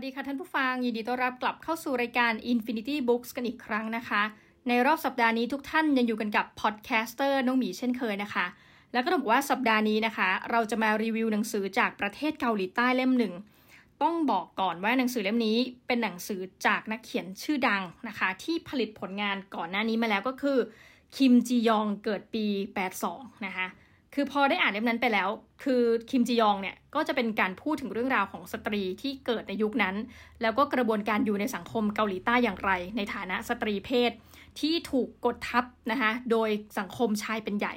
วัสดีค่ะท่านผู้ฟัง ยินดีต้อนรับกลับเข้าสู่รายการ Infinity Books กันอีกครั้งนะคะ ในรอบสัปดาห์นี้ทุกท่านยังอยู่กันกับ podcaster น้องหมีเช่นเคยนะคะ แล้วก็ต้องบอกว่าสัปดาห์นี้นะคะ เราจะมารีวิวหนังสือจากประเทศเกาหลีใต้เล่มหนึ่ง ต้องบอกก่อนว่าหนังสือเล่มนี้เป็นหนังสือจากนักเขียนชื่อดังนะคะ ที่ผลิตผลงานก่อนหน้านี้มาแล้วก็คือคิมจียองเกิดปี 82 นะคะ คือพอได้อ่านเล่มนั้นไปแล้ว คือคิมจียองเนี่ยก็จะเป็นการพูดถึงเรื่องราวของสตรีที่เกิดในยุคนั้น แล้วก็กระบวนการอยู่ในสังคมเกาหลีใต้อย่างไร ในฐานะสตรีเพศ ที่ถูกกดทับนะคะโดยสังคมชายเป็นใหญ่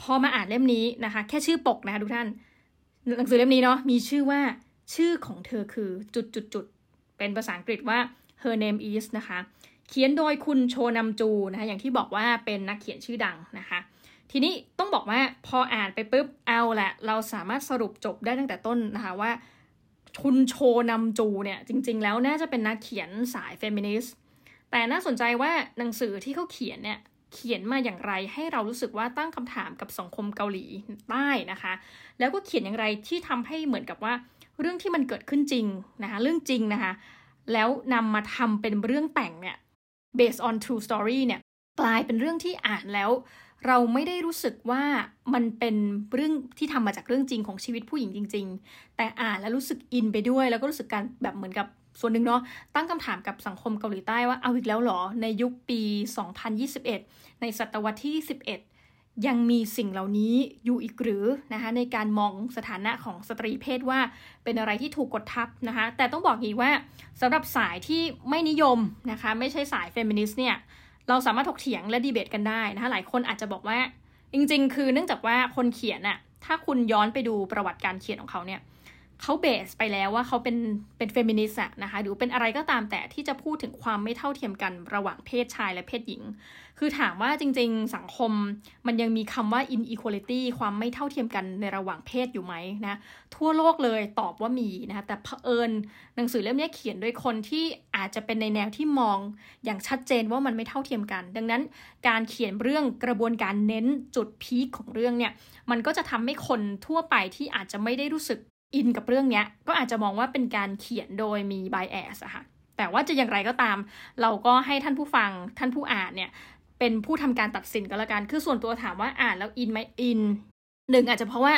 พอมาอ่านเล่มนี้นะคะ แค่ชื่อปกนะคะทุกท่าน หนังสือเล่มนี้เนาะมีชื่อว่าชื่อของเธอคือจุดจุดจุดเป็นภาษาอังกฤษว่า her name is นะคะ เขียนโดยคุณโชนัมจูนะคะอย่างที่บอกว่าเป็นนักเขียนชื่อดังนะคะ ทีนี้ต้องบอกว่าพออ่านไปปุ๊บเอาแหละเราสามารถสรุปจบได้ตั้งแต่ต้นนะคะว่าคุณโชนำจูเนี่ยจริง ๆ แล้วน่าจะเป็นนักเขียนสายเฟมินิสต์แต่น่าสนใจว่าหนังสือที่เขาเขียนเนี่ยเขียนมาอย่างไรให้เรารู้สึกว่าตั้งคำถามกับสังคมเกาหลีใต้นะคะ แล้วก็เขียนอย่างไรที่ทำให้เหมือนกับว่าเรื่องที่มันเกิดขึ้นจริงนะคะเรื่องจริงนะคะ แล้วนำมาทำเป็นเรื่องแต่งเนี่ย based on true story เนี่ยกลายเป็นเรื่องที่อ่านแล้ว เราไม่ได้รู้สึกว่ามันเป็นเรื่องที่ทำมาจากเรื่องจริงของชีวิตผู้หญิงจริง ๆ แต่อ่านแล้วรู้สึกอินไปด้วย แล้วก็รู้สึกการแบบเหมือนกับส่วนหนึ่งเนาะตั้งคำถามกับสังคมเกาหลีใต้ว่าเอาอีกแล้วหรอ ในยุคปี 2021 ในศตวรรษที่ 11 ยังมีสิ่งเหล่านี้อยู่อีกหรือนะคะในการมองสถานะของสตรีเพศว่าเป็นอะไรที่ถูกกดทับนะคะแต่ต้องบอกอีกว่าสำหรับสายที่ไม่นิยมนะคะไม่ใช่สายเฟมินิสต์เนี่ย เราสามารถถกเถียงและดีเบตกันได้นะคะหลายคนอาจจะบอกว่า จริง ๆ คือเนื่องจากว่าคนเขียนน่ะถ้าคุณย้อนไปดูประวัติการเขียนของเขาเนี่ย เขา base ไปแล้วว่าเขาเป็นเป็นเฟมินิสต์นะคะหรือเป็นอะไรก็ตามแต่ที่จะพูดถึงความไม่เท่าเทียมกันระหว่างเพศชายและเพศหญิง คือถามว่าจริงๆ สังคมมันยังมีคำว่า inequality ความไม่เท่าเทียมกันในระหว่างเพศอยู่ไหมนะทั่วโลกเลยตอบว่ามีนะคะแต่เผอิญหนังสือเล่มนี้เขียนโดยคนที่อาจจะเป็นในแนวที่มองอย่างชัดเจนว่ามันไม่เท่าเทียมกัน ดังนั้นการเขียนเรื่องกระบวนการเน้นจุดพีคของเรื่องเนี่ยมันก็จะทำให้คนทั่วไปที่อาจจะไม่ได้รู้สึก อินกับเรื่องนี้ก็อาจจะมองว่าเป็นการเขียนโดยมีไบแอสอะค่ะ แต่ว่าจะอย่างไรก็ตาม เราก็ให้ท่านผู้ฟังท่านผู้อ่านเนี่ยเป็นผู้ทำการตัดสินก็แล้วกัน คือส่วนตัวถามว่าอ่านแล้วอินไหมอินหนึ่งอาจจะเพราะว่า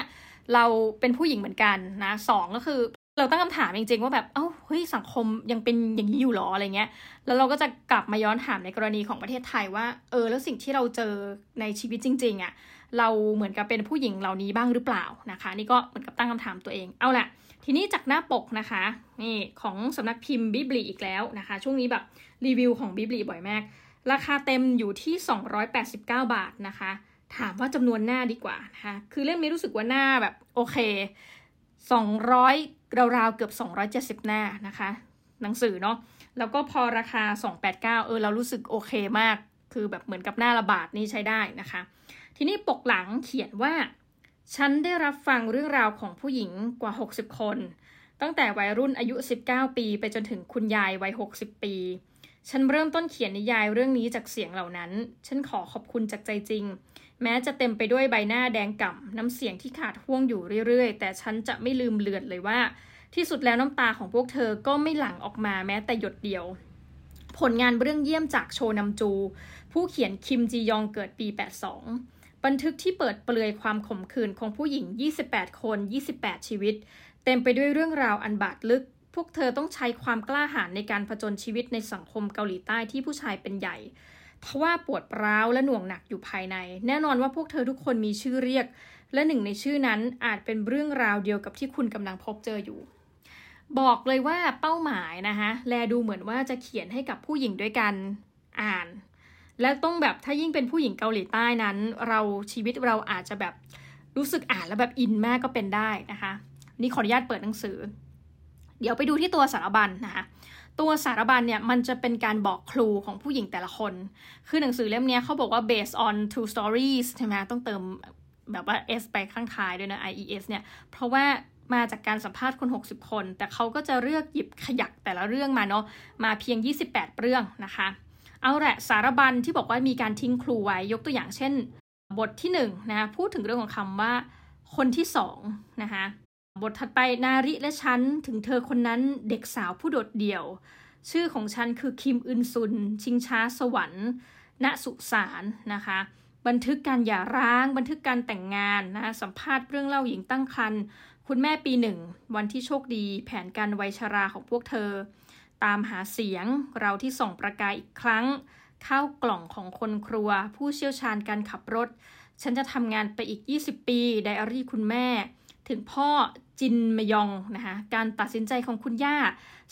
เราเป็นผู้หญิงเหมือนกันนะสองก็คือ เราตั้งคำถามจริงๆว่าแบบ เอ้า เฮ้ย สังคมยังเป็นอย่างนี้อยู่หรออะไรเงี้ย แล้วเราก็จะกลับมาย้อนถามในกรณีของประเทศไทยว่า เออ แล้วสิ่งที่เราเจอในชีวิตจริง ๆอะ่ะ เราเหมือนกับเป็นผู้หญิงเหล่านี้บ้างหรือเปล่านะคะ นี่ก็เหมือนกับตั้งคำถามตัวเอง เอาละทีนี้จากหน้าปกนะคะ นี่ของสำนักพิมพ์บิบลีอีกแล้วนะคะ ช่วงนี้แบบรีวิวของบิบลีบ่อยมาก ราคาเต็มอยู่ที่ 289 บาทนะคะ ถามว่าจำนวนหน้าดีกว่านะคะ คือเล่มนี้รู้สึกว่าหน้าแบบโอเค200 ราวๆเกือบ 270 หน้านะคะ หนังสือเนาะแล้วก็พอราคา 289 เออ เรารู้สึกโอเคมาก คือแบบเหมือนกับหน้าระบาดนี่ใช้ได้นะคะ ทีนี้ปกหลังเขียนว่า ฉันได้รับฟังเรื่องราวของผู้หญิงกว่า 60 คน ตั้งแต่วัยรุ่นอายุ 19 ปี ไปจนถึงคุณยายวัย 60 ปี ฉันเริ่มต้นเขียนนิยายเรื่องนี้จากเสียงเหล่านั้น ฉันขอขอบคุณจากใจจริง แม้จะเต็มไปด้วยใบหน้าแดงก่ำน้ำเสียงที่ขาดห่วงอยู่เรื่อยๆ แต่ฉันจะไม่ลืมเลือนเลยว่า ที่สุดแล้วน้ำตาของพวกเธอก็ไม่หลั่งออกมาแม้แต่หยดเดียว ผลงานเรื่องเยี่ยมจากโชนัมจู ผู้เขียนคิมจียองเกิดปี 82 บันทึกที่เปิดเปลือยความขมขื่นของผู้หญิง 28 คน 28 ชีวิต เต็มไปด้วยเรื่องราวอันบาดลึก พวกเธอต้องใช้ความกล้าหาญในการผจญชีวิตในสังคมเกาหลีใต้ที่ผู้ชายเป็นใหญ่ ทว่าปวดร้าวและหน่วงหนักอยู่ภายใน แน่นอนว่าพวกเธอทุกคนมีชื่อเรียก และหนึ่งในชื่อนั้นอาจเป็นเรื่องราวเดียวกับที่คุณกำลังพบเจออยู่ บอกเลยว่าเป้าหมายนะคะแลดูเหมือนว่าจะเขียนให้กับผู้หญิงด้วยกันอ่าน และต้องแบบถ้ายิ่งเป็นผู้หญิงเกาหลีใต้นั้น เราชีวิตเราอาจจะแบบรู้สึกอ่านแล้วแบบอินมากก็เป็นได้นะคะ นี่ขออนุญาตเปิดหนังสือ เดี๋ยวไปดูที่ตัวสารบัญนนะคะตัวสารบัญเนี่ยมันจะเป็นการบอกครูของผู้หญิงแต่ละคน คือหนังสือเล่มนี้เขาบอกว่า based on true stories ใช่ไหมต้องเติมแบบว่า s ไปข้างท้ายด้วยนะ ies เนี่ย เพราะว่ามาจากการสัมภาษณ์คน 60 คน แต่เขาก็จะเลือกหยิบขยักแต่ละเรื่องมาเนาะ มาเพียง 28 เรื่องนะคะ เอาแหละสารบัญที่บอกว่ามีการทิ้งครูไว้ ยกตัวอย่างเช่น บทที่1นนะพูดถึงเรื่องของคำว่า คนที่2นะคะ บทถัดไปนาริและฉัน ถึงเธอคนนั้นเด็กสาวผู้โดดเดี่ยว ชื่อของฉันคือคิมอึนซุน ชิงช้าสวรรค์ ณสุสานนะคะ บันทึกการหย่าร้าง บันทึกการแต่งงานนะสัมภาษณ์เรื่องเล่าหญิงตั้งครรภ์คุณแม่ปีหนึ่ง วันที่โชคดี แผนการวัยชราของพวกเธอ ตามหาเสียงเราที่ส่องประกายอีกครั้ง ข้าวกล่องของคนครัว ผู้เชี่ยวชาญการขับรถ ฉันจะทำงานไปอีก 20 ปีไดอารี่คุณแม่ ถึงพ่อจินมยองนะคะการตัดสินใจของคุณย่า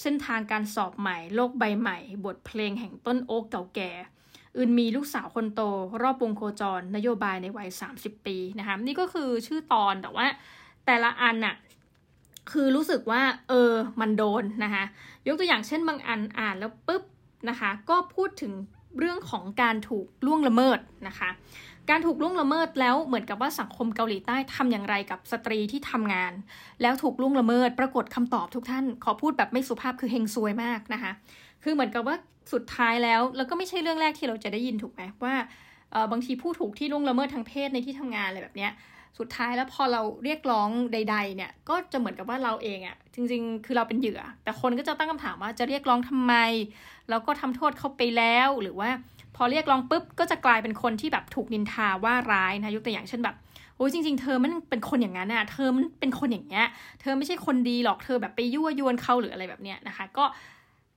เส้นทางการสอบใหม่ โลกใบใหม่ บทเพลงแห่งต้นโอ๊กเก่าแก่อื่นมีลูกสาวคนโต รอบวงโคจร นโยบายในวัย 30 ปีนะคะนี่ก็คือชื่อตอนแต่ว่า แต่ละอันน่ะคือรู้สึกว่า เออมันโดนนะคะยกตัวอย่างเช่นบางอันอ่านแล้วปุ๊บนะคะ ก็พูดถึงเรื่องของการถูกล่วงละเมิดนะคะ การถูกล่วงละเมิดแล้วเหมือนกับว่าสังคมเกาหลีใต้ทำอย่างไรกับสตรีที่ทำงาน แล้วถูกล่วงละเมิด ปรากฏคำตอบทุกท่าน ขอพูดแบบไม่สุภาพคือเฮงซวยมากนะคะ คือเหมือนกับว่าสุดท้ายแล้ว แล้วก็ไม่ใช่เรื่องแรกที่เราจะได้ยินถูกไหมว่าบางทีผู้ถูกที่ล่วงละเมิดทางเพศในที่ทำงานอะไรแบบเนี้ยสุดท้ายแล้วพอเราเรียกร้องใด ๆ เนี่ย ก็จะเหมือนกับว่าเราเองอะ่ะ จริง ๆ คือเราเป็นเหยื่อ แต่คนก็จะตั้งคำถามว่าจะเรียกร้องทำไม แล้วก็ทำโทษเขาไปแล้วหรือว่า พอเรียกร้องปุ๊บก็จะกลายเป็นคนที่แบบถูกนินทาว่าร้ายนะยกตัวอย่างเช่นแบบโอ้ยจริง ๆ เธอมันเป็นคนอย่างนั้นอะเธอมันเป็นคนอย่างเงี้ยเธอไม่ใช่คนดีหรอกเธอแบบไปยั่วยวนเขาหรืออะไรแบบเนี้ยนะคะ ก็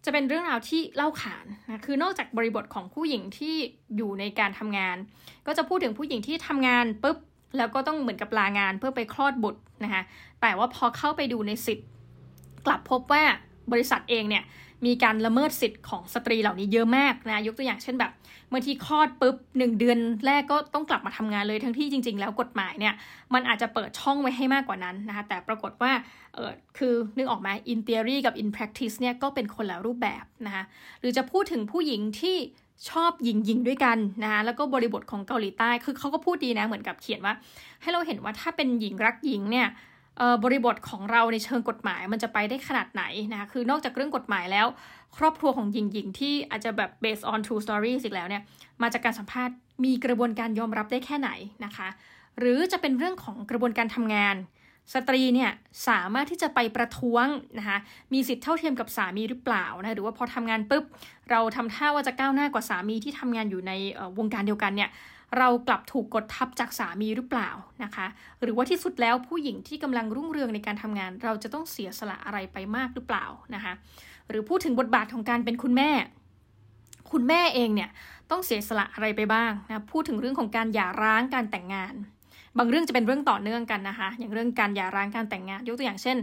จะเป็นเรื่องราวที่เล่าขานนะคือนอกจากบริบทของผู้หญิงที่อยู่ในการทำงาน ก็จะพูดถึงผู้หญิงที่ทำงานปุ๊บแล้วก็ต้องเหมือนกับลางานเพื่อไปคลอดบุตรนะคะแต่ว่าพอเข้าไปดูในสิทธิ์กลับพบว่าบริษัทเองเนี่ย มีการละเมิดสิทธิ์ของสตรีเหล่านี้เยอะมากนะยกตัวอย่างเช่นแบบเมื่อที่คลอดปุ๊บหนึ่งเดือนแรกก็ต้องกลับมาทำงานเลยทั้งที่จริง ๆ แล้วกฎหมายเนี่ยมันอาจจะเปิดช่องไว้ให้มากกว่านั้นนะคะแต่ปรากฏว่าเออคือนึกออกไหม in theory กับ in practice เนี่ยก็เป็นคนละรูปแบบนะคะหรือจะพูดถึงผู้หญิงที่ชอบหญิงหญิงด้วยกันนะคะแล้วก็บริบทของเกาหลีใต้คือเขาก็พูดดีนะเหมือนกับเขียนว่า ให้เราเห็นว่าถ้าเป็นหญิงรักหญิงเนี่ย บริบทของเราในเชิงกฎหมายมันจะไปได้ขนาดไหนนะคะคือนอกจากเรื่องกฎหมายแล้ว ครอบครัวของหญิงหญิงที่อาจจะแบบ based on true stories อีกแล้วเนี่ยมาจากการสัมภาษณ์มีกระบวนการยอมรับได้แค่ไหนนะคะ หรือจะเป็นเรื่องของกระบวนการทำงาน สตรีเนี่ยสามารถที่จะไปประท้วงนะคะมีสิทธิ์เท่าเทียมกับสามีหรือเปล่านะหรือว่าพอทำงานปุ๊บเราทำท่าว่าจะก้าวหน้ากว่าสามีที่ทำงานอยู่ในวงการเดียวกันเนี่ย เรากลับถูกกดทับจากสามีหรือเปล่านะคะ หรือว่าที่สุดแล้วผู้หญิงที่กำลังรุ่งเรืองในการทำงาน เราจะต้องเสียสละอะไรไปมากหรือเปล่านะคะ หรือพูดถึงบทบาทของการเป็นคุณแม่ คุณแม่เองเนี่ยต้องเสียสละอะไรไปบ้างนะพูดถึงเรื่องของการหย่าร้างการแต่งงาน บางเรื่องจะเป็นเรื่องต่อเนื่องกันนะคะ อย่างเรื่องการหย่าร้างการแต่งงาน ยกตัวอย่างเช่น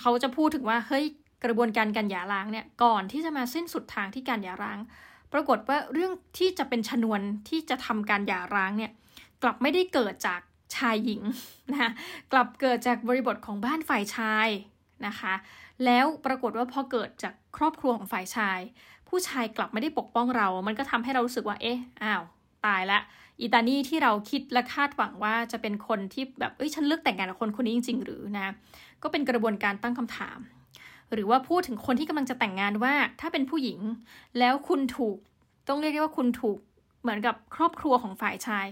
เขาจะพูดถึงว่าเฮ้ยกระบวนการการหย่าร้างเนี่ยก่อนที่จะมาสิ้นสุดทางที่การหย่าร้าง ปรากฏว่าเรื่องที่จะเป็นชนวนที่จะทำการหย่าร้างเนี่ยกลับไม่ได้เกิดจากชายหญิงนะคะกลับเกิดจากบริบทของบ้านฝ่ายชายนะคะ แล้วปรากฏว่าพอเกิดจากครอบครัวของฝ่ายชาย ผู้ชายกลับไม่ได้ปกป้องเรา มันก็ทำให้เรารู้สึกว่า เอ๊ะ อ้าว ตายละอีตานี่ที่เราคิดและคาดหวังว่าจะเป็นคนที่แบบ เอ้ย ฉันเลือกแต่งงานกับคนคนนี้จริง ๆ หรือนะ ก็เป็นกระบวนการตั้งคำถาม หรือว่าพูดถึงคนที่กำลังจะแต่งงานว่า ถ้าเป็นผู้หญิง แล้วคุณถูก ต้องเรียกได้ว่าคุณถูกเหมือนกับครอบครัวของฝ่ายชาย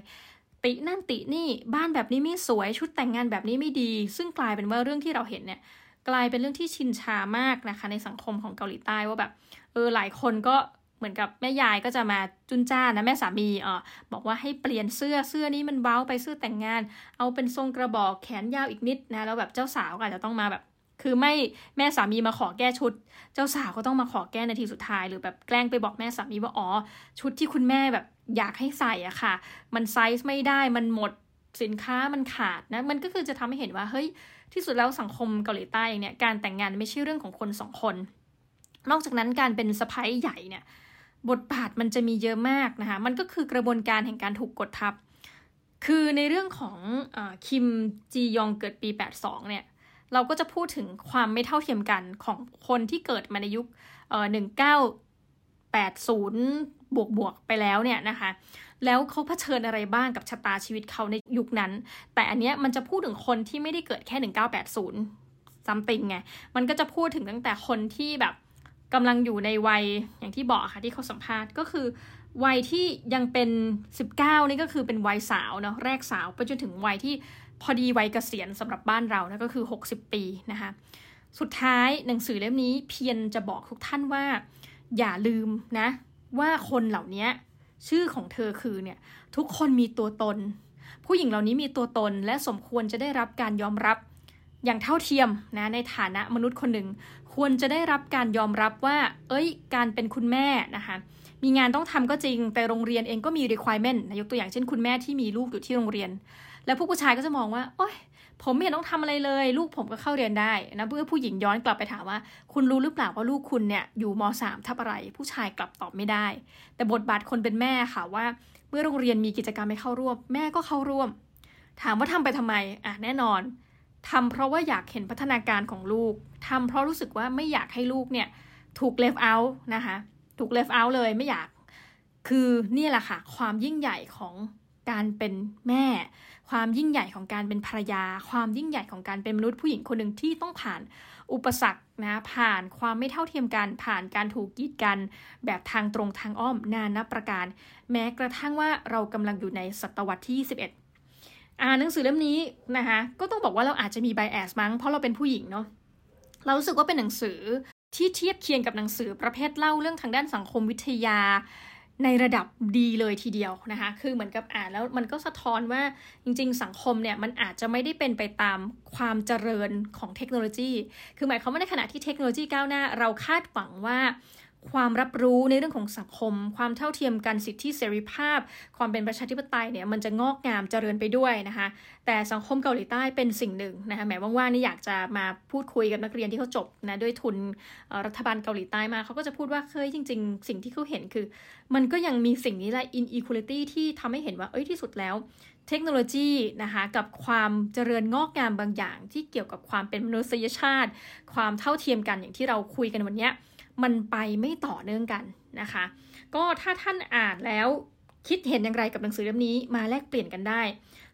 ตินั่นตินี่บ้านแบบนี้ไม่สวยชุดแต่งงานแบบนี้ไม่ดี ซึ่งกลายเป็นว่าเรื่องที่เราเห็นเนี่ยกลายเป็นเรื่องที่ชินชามากนะคะ ในสังคมของเกาหลีใต้ว่าแบบเออหลายคนก็เหมือนกับแม่ยายก็จะมาจุนจ้านะแม่สามีเออบอกว่าให้เปลี่ยนเสื้อเสื้อนี้มันเบ้าไปเสื้อแต่งงาน เอาเป็นทรงกระบอกแขนยาวอีกนิดนะแล้วแบบเจ้าสาวก็อาจจะต้องมาแบบ คือไม่แม่สามีมาขอแก้ชุด เจ้าสาวก็ต้องมาขอแก้นาทีสุดท้าย หรือแบบแกล้งไปบอกแม่สามีว่าอ๋อชุดที่คุณแม่แบบอยากให้ใส่อะค่ะ มันไซส์ไม่ได้มันหมดสินค้ามันขาดนะ มันก็คือจะทำให้เห็นว่าเฮ้ยที่สุดแล้วสังคมเกาหลีใต้เนี่ยการแต่งงานไม่ใช่เรื่องของคนสองคน นอกจากนั้นการเป็นสะพ้ายใหญ่เนี่ยบทบาทมันจะมีเยอะมากนะคะมันก็คือกระบวนการแห่งการถูกกดทับ คือในเรื่องของอคิมจียองเกิดปี 82เนี่ย เราก็จะพูดถึงความไม่เท่าเทียมกันของคนที่เกิดมาในยุคหนึ่งเก้าแปดศูนย์บวกบวกไปแล้วเนี่ยนะคะ แล้วเขาเผชิญอะไรบ้างกับชะตาชีวิตเขาในยุคนั้น แต่อันเนี้ยมันจะพูดถึงคนที่ไม่ได้เกิดแค่หนึ่งเก้าแปดศูนย์ซัมติงไง มันก็จะพูดถึงตั้งแต่คนที่แบบกำลังอยู่ในวัยอย่างที่บอกค่ะที่เขาสัมภาษณ์ก็คือ วัยที่ยังเป็น 19 นี่ก็คือเป็นวัยสาวเนาะแรกสาวไปจนถึงวัยที่ พอดีวัยเกษียณสำหรับบ้านเรานะก็คือ 60 ปีนะคะสุดท้ายหนังสือเล่มนี้เพียรจะบอกทุกท่านว่า อย่าลืมนะ ว่าคนเหล่านี้ชื่อของเธอคือเนี่ยทุกคนมีตัวตน ผู้หญิงเหล่านี้มีตัวตน และสมควรจะได้รับการยอมรับอย่างเท่าเทียมนะในฐานะมนุษย์คนหนึ่ง ควรจะได้รับการยอมรับว่า เอ้ย การเป็นคุณแม่นะคะมีงานต้องทำก็จริงแต่โรงเรียนเองก็มี requirement นะยกตัวอย่างเช่นคุณแม่ที่มีลูกอยู่ที่โรงเรียน แล้วผู้ผู้ชายก็จะมองว่าโอ้ยผมไม่เห็นต้องทำอะไรเลย ลูกผมก็เข้าเรียนได้นะเพื่อผู้หญิงย้อนกลับไปถามว่า คุณรู้หรือเปล่าว่าลูกคุณเนี่ยอยู่มสามทับอะไร ผู้ชายกลับตอบไม่ได้ แต่บทบาทคนเป็นแม่ค่ะว่า เมื่อโรงเรียนมีกิจกรรมให้เข้าร่วม แม่ก็เข้าร่วม ถามว่าทำไปทำไมอะแน่นอนทำเพราะว่าอยากเห็นพัฒนาการของลูกทำเพราะรู้สึกว่าไม่อยากให้ลูกเนี่ยถูกเลฟเอาท์นะคะถูกเลฟเอาท์เลยไม่อยากคือนี่แหละค่ะ ความยิ่งใหญ่ของการเป็นแม่ ความยิ่งใหญ่ของการเป็นภรรยา ความยิ่งใหญ่ของการเป็นมนุษย์ผู้หญิงคนหนึ่งที่ต้องผ่านอุปสรรคนะผ่านความไม่เท่าเทียมกันผ่านการถูกกีดกัน แบบทางตรงทางอ้อมนานับประการ แม้กระทั่งว่าเรากำลังอยู่ในศตวรรษที่21อ่านหนังสือเล่มนี้นะคะก็ต้องบอกว่าเราอาจจะมีไบแอสมั้งเพราะเราเป็นผู้หญิงเนาะเรารู้สึกว่าเป็นหนังสือที่เทียบเคียงกับหนังสือประเภทเล่าเรื่องทางด้านสังคมวิทยา ในระดับดีเลยทีเดียวนะคะ คือเหมือนกับอ่านแล้วมันก็สะท้อนว่าจริง ๆ สังคมเนี่ยมันอาจจะไม่ได้เป็นไปตามความเจริญของเทคโนโลยี คือหมายความว่าในขณะที่เทคโนโลยีก้าวหน้า เราคาดหวังว่า ความรับรู้ในเรื่องของสังคม ความเท่าเทียมกันสิทธิเสรีภาพ ความเป็นประชาธิปไตยเนี่ยมันจะงอกงามเจริญไปด้วยนะคะแต่สังคมเกาหลีใต้เป็นสิ่งหนึ่งนะคะแหมว่างๆนี่อยากจะมาพูดคุยกับนักเรียนที่เขาจบนะด้วยทุนรัฐบาลเกาหลีใต้มาเขาก็จะพูดว่าเคยจริง ๆ สิ่งที่เขาเห็นคือ มันก็ยังมีสิ่งนี้แหละ inequality ที่ทำให้เห็นว่าเอ้ยที่สุดแล้วเทคโนโลยีนะคะกับความเจริญงอกงามบางอย่าง ที่เกี่ยวกับความเป็นมนุษยชาติ ความเท่าเทียมกันอย่างที่เราคุยกันวันนี้ มันไปไม่ต่อเนื่องกันนะคะ ก็ถ้าท่านอ่านแล้วคิดเห็นอย่างไรกับหนังสือเล่มนี้มาแลกเปลี่ยนกันได้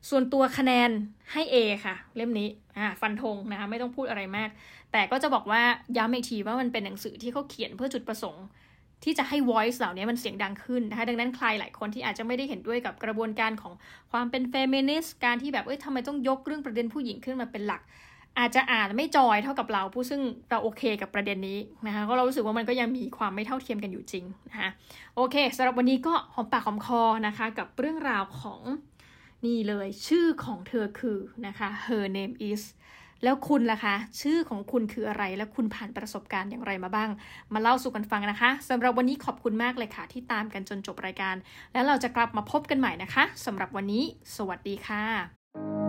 ส่วนตัวคะแนนให้ A ค่ะ เล่มนี้ฟันธงนะคะไม่ต้องพูดอะไรมาก แต่ก็จะบอกว่าย้ำอีกทีว่ามันเป็นหนังสือที่เขาเขียนเพื่อจุดประสงค์ ที่จะให้ voice เหล่านี้มันเสียงดังขึ้นนะคะดังนั้นใครหลายคนที่อาจจะไม่ได้เห็นด้วยกับกระบวนการของความเป็นเฟมินิสต์การที่แบบเอ้ยทำไมต้องยกเรื่องประเด็นผู้หญิงขึ้นมาเป็นหลัก อาจจะอ่านไม่จอยเท่ากับเราผู้ซึ่งเราโอเคกับประเด็นนี้นะคะก็เรารู้สึกว่ามันก็ยังมีความไม่เท่าเทียมกันอยู่จริงนะคะโอเคสำหรับวันนี้ก็หอมปากหอมคอนะคะกับเรื่องราวของนี่เลยชื่อของเธอคือนะคะ her name is แล้วคุณล่ะคะ ชื่อของคุณคืออะไร และคุณผ่านประสบการณ์อย่างไรมาบ้าง มาเล่าสู่กันฟังนะคะสำหรับวันนี้ขอบคุณมากเลยค่ะ ที่ตามกันจนจบรายการ แล้วเราจะกลับมาพบกันใหม่นะคะสำหรับวันนี้ สวัสดีค่ะ